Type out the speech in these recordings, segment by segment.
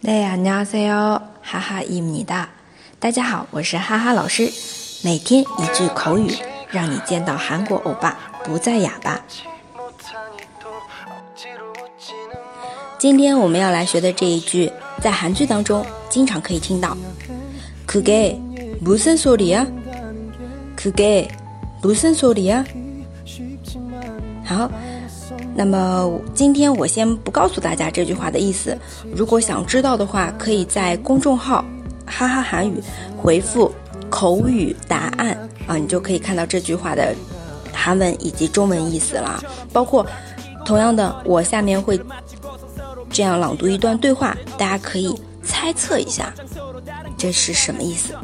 네 안녕하세요. 하하입니다. 大家好，我是哈哈老师。每天一句口语，让你见到韩国欧巴不再哑巴。今天我们要来学的这一句，在韩剧当中经常可以听到。그게무슨소리야그게무슨소리야好。 那么今天我先不告诉大家这句话的意思，如果想知道的话，可以在公众号“哈哈韩语”回复“口语答案”啊，你就可以看到这句话的韩文以及中文意思了。包括同样的，我下面会这样朗读一段对话，大家可以猜测一下这是什么意思。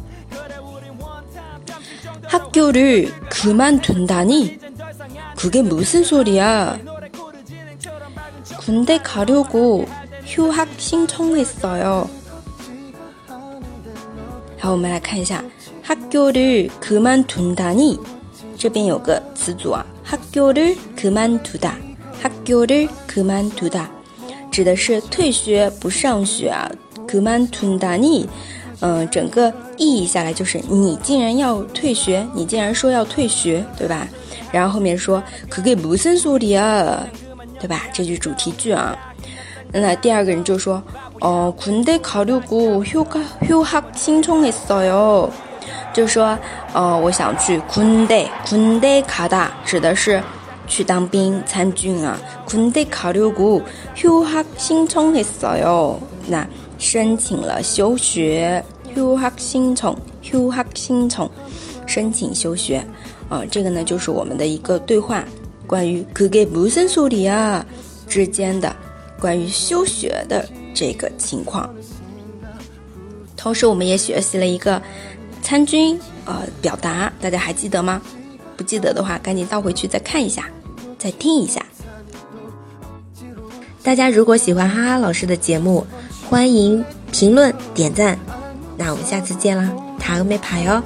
학교를그만둔다니그게무슨소리야 군대 가려고 휴학 신청했어요. 好，我们来看一下 학교를 그만둔다니 这边有个词组啊 학교를 그만두다 학교를 그만두다 指的是退学不上学啊 그만둔다니 嗯，整个意义下来就是你竟然要退学，你竟然说要退学，对吧？然后后面说그게무슨소리야 对吧？这句主题句啊，那第二个人就说：“哦，군대가려고휴가휴학신청했어 요。 就说：“哦，我想去군대군대가 다， 指的是去当兵参军啊。군대가려고휴학신청했어 요。 那申请了休学，휴학신청 휴학신청申请休学啊。这个呢，就是我们的一个对话。” 关于그게무슨소리야之间的关于休学的这个情况，同时我们也学习了一个参军呃表达，大家还记得吗？不记得的话，赶紧倒回去再看一下，再听一下。大家如果喜欢哈哈老师的节目，欢迎评论点赞。那我们下次见啦，塔欧美牌哦。